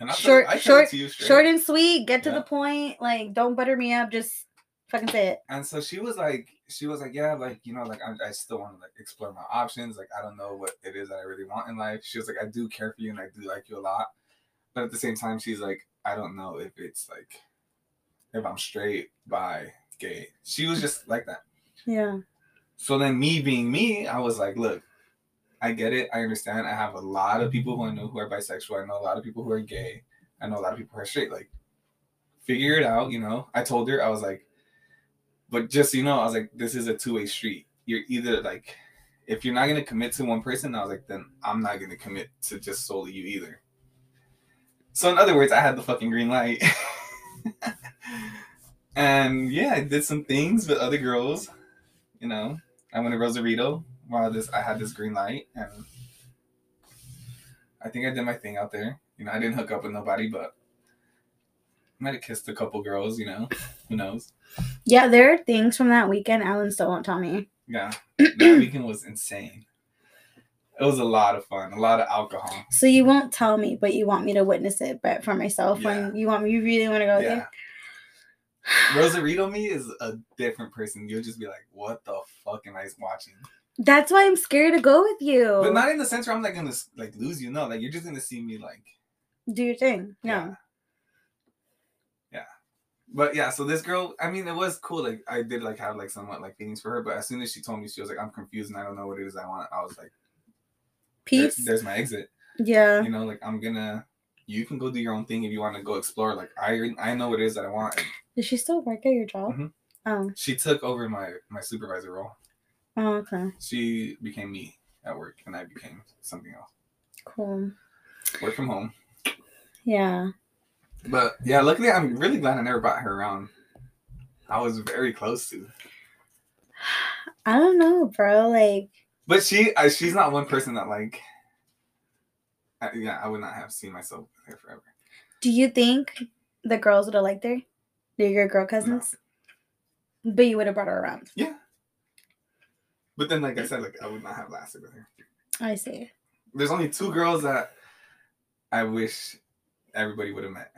I
short- short-
to
short and sweet. Get to
Yeah.
the point. Like, don't butter me up. Just fucking say it.
and so she was like she was like yeah like you know like i, I still want to like explore my options like i don't know what it is that i really want in life she was like i do care for you and i do like you a lot but at the same time she's like i don't know if it's like if i'm straight bi gay she was just like that
Yeah.
so then me being me i was like look i get it i understand i have a lot of people who i know who are bisexual i know a lot of people who are gay i know a lot of people who are straight like figure it out you know i told her i was like but just so you know, I was like, this is a two way street. You're either like, if you're not gonna commit to one person, I was like, then I'm not gonna commit to just solely you either. So in other words, I had the fucking green light. and yeah, I did some things with other girls. You know, I went to Rosarito while this I had this green light, and I think I did my thing out there. You know, I didn't hook up with nobody, but might have kissed a couple girls. You know, who knows?
Yeah, there are things from that weekend Alan still won't tell me.
Yeah, that weekend was insane. It was a lot of fun, a lot of alcohol.
So you won't tell me, but you want me to witness it, but for myself,
Yeah.
when you want me, you really want to go
Yeah.
there.
Rosarito me is a different person. You'll just be like, what the fuck am I watching?
That's why I'm scared to go with you.
But not in the sense where I'm like gonna like lose you. No, like you're just gonna see me like
Do your thing. No.
yeah. Yeah. But yeah, so this girl, I mean, it was cool. Like I did like have like somewhat like feelings for her, but as soon as she told me she was like, I'm confused and I don't know what it is I want, I was like,
Peace.
there's my exit.
yeah.
you know like i'm gonna you can go do your own thing if you want to go explore like i i know what it is that i want
Does she still work at your job?
Mhm.
Oh.
she took over my my supervisor role
Oh, okay.
she became me at work and i became something else
Cool.
work from home
Yeah.
But yeah luckily i'm really glad i never brought her around i was very close to
I don't know, bro. Like,
but she I, she's not one person that like I, yeah i would not have seen myself with her forever
do you think the girls would have liked her? They're your girl cousins? But you would have brought her around.
yeah but then like i said like i would not have lasted with her
I see.
there's only two girls that I wish everybody would have met.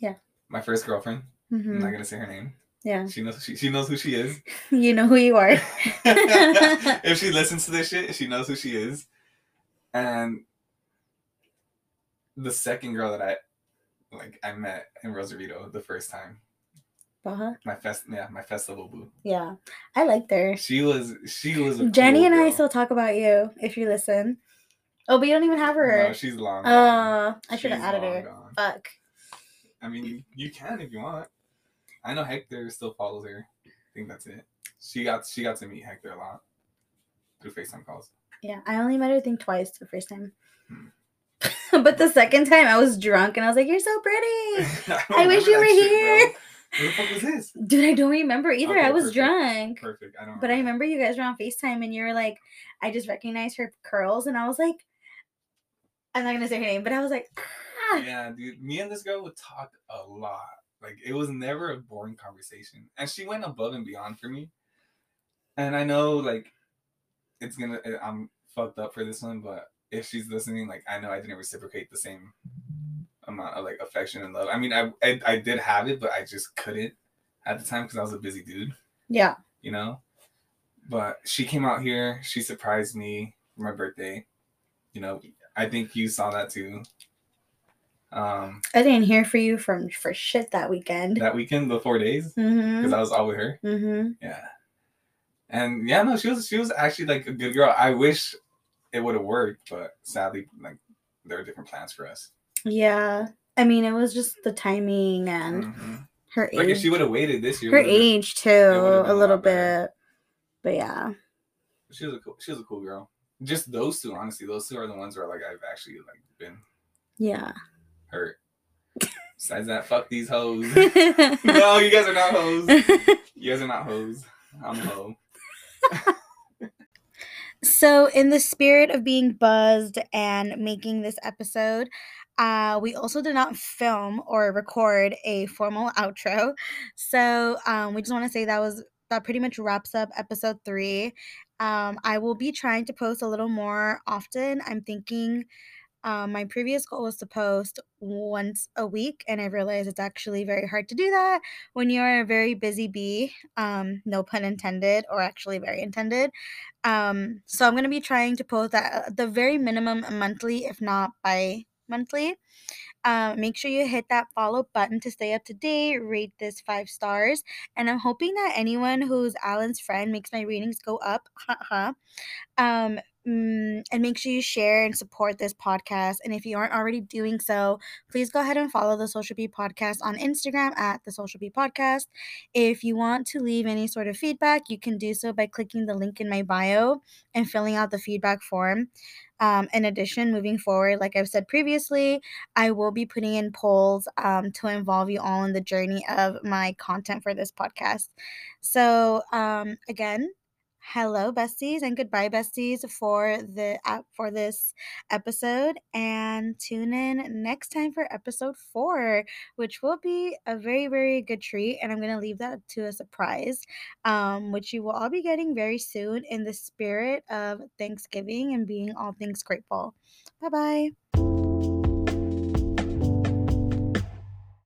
Yeah.
My first girlfriend. I'm
hmm
not gonna say her name.
Yeah.
She knows she, she knows who she is.
You know who you are.
if she listens to this shit, she knows who she is. And the second girl that I like I met in Rosarito the first time.
Uh-huh.
My fest yeah, my festival boo.
Yeah. I liked her.
She was she was
Jenny
cool
and I still talk about you if you listen. Oh, but you don't even have her.
No, she's long.
uh,
gone.
I should have added her.
gone.
Fuck.
I mean, you, can if you want. I know Hector still follows her. I think that's it. She got she got to meet Hector a lot through FaceTime calls.
Yeah, I only met her I think twice the first time.
Hmm.
but the second time I was drunk and I was like, "You're so pretty."
I,
I wish you were here.
Where the fuck was this?
Dude, I don't remember either.
Okay,
I was
perfect.
drunk.
Perfect. I don't.
But I remember you guys were on FaceTime and you were like, I just recognized her curls and I was like, I'm not gonna say her name, but I was like, ah.
Yeah, dude. Me and this girl would talk a lot. Like it was never a boring conversation, and she went above and beyond for me. And I know, like, it's gonna. eh, I'm fucked up for this one, but if she's listening, like, I know I didn't reciprocate the same amount of like affection and love. I mean, I I, I did have it, but I just couldn't at the time because I was a busy dude.
Yeah.
you know. But she came out here. She surprised me for my birthday. You know, I think you saw that too. Um,
I didn't hear for you from for shit that weekend.
that weekend, the four days,
mm-hmm.
because I was all with her.
Mm-hmm.
Yeah, and yeah, no, she was she was actually like a good girl. I wish it would have worked, but sadly, like there are different plans for us.
Yeah. I mean, it was just the timing and
Mhm.
her
Like if she would have waited this year,
her age too, a little
lot better.
bit. But yeah.
she was a cool, she was a cool girl. Just those two, honestly, those two are the ones where like I've actually like been
Yeah.
Hurt. Besides that, fuck these hoes. no, you guys are not hoes. You guys are not hoes. I'm a hoe.
So, in the spirit of being buzzed and making this episode, uh, we also did not film or record a formal outro. So, um, we just want to say that was that pretty much wraps up episode three. Um, I will be trying to post a little more often. I'm thinking um, my previous goal was to post once a week, and I realized it's actually very hard to do that when you're a very busy bee. Um, no pun intended, or actually very intended. Um, so I'm gonna be trying to post at the very minimum monthly, if not bi monthly. Um, make sure you hit that follow button to stay up to date. Rate this five stars, and I'm hoping that anyone who's Alan's friend makes my ratings go up. Um, mm, and make sure you share and support this podcast. And if you aren't already doing so, please go ahead and follow the Social Bee Podcast on Instagram at the Social Bee Podcast. If you want to leave any sort of feedback, you can do so by clicking the link in my bio and filling out the feedback form. Um, in addition, moving forward, like I've said previously, I will be putting in polls um, to involve you all in the journey of my content for this podcast. So, um, again, hello besties and goodbye besties for the app for this episode and tune in next time for episode four which will be a very very good treat and i'm going to leave that to a surprise um, which you will all be getting very soon in the spirit of thanksgiving and being all things grateful. Bye bye